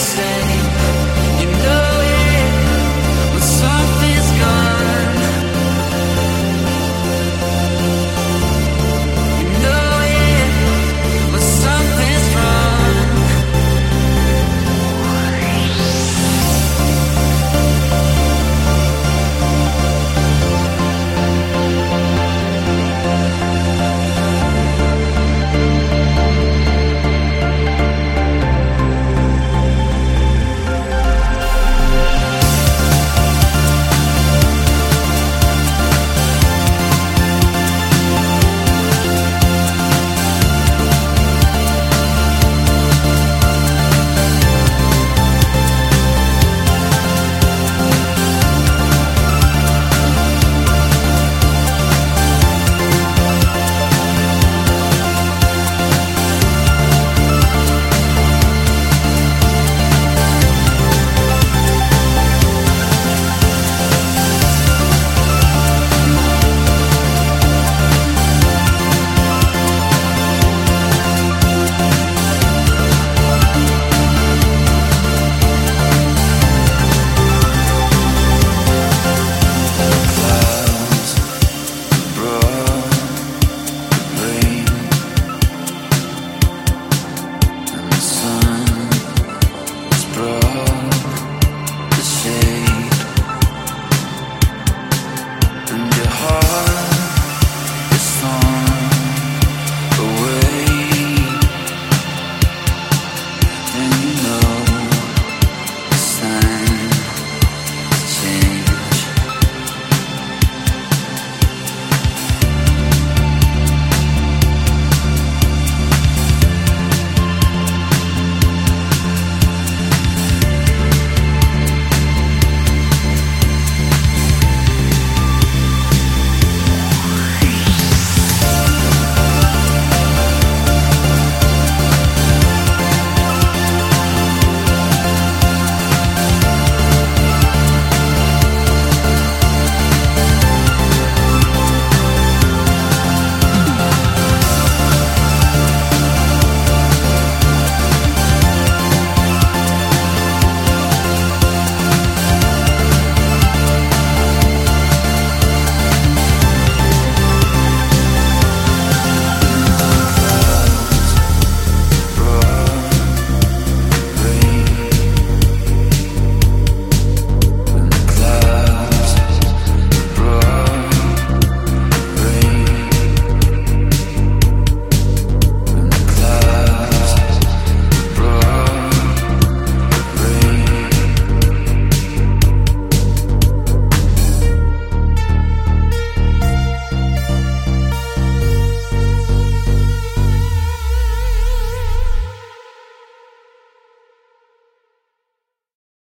say.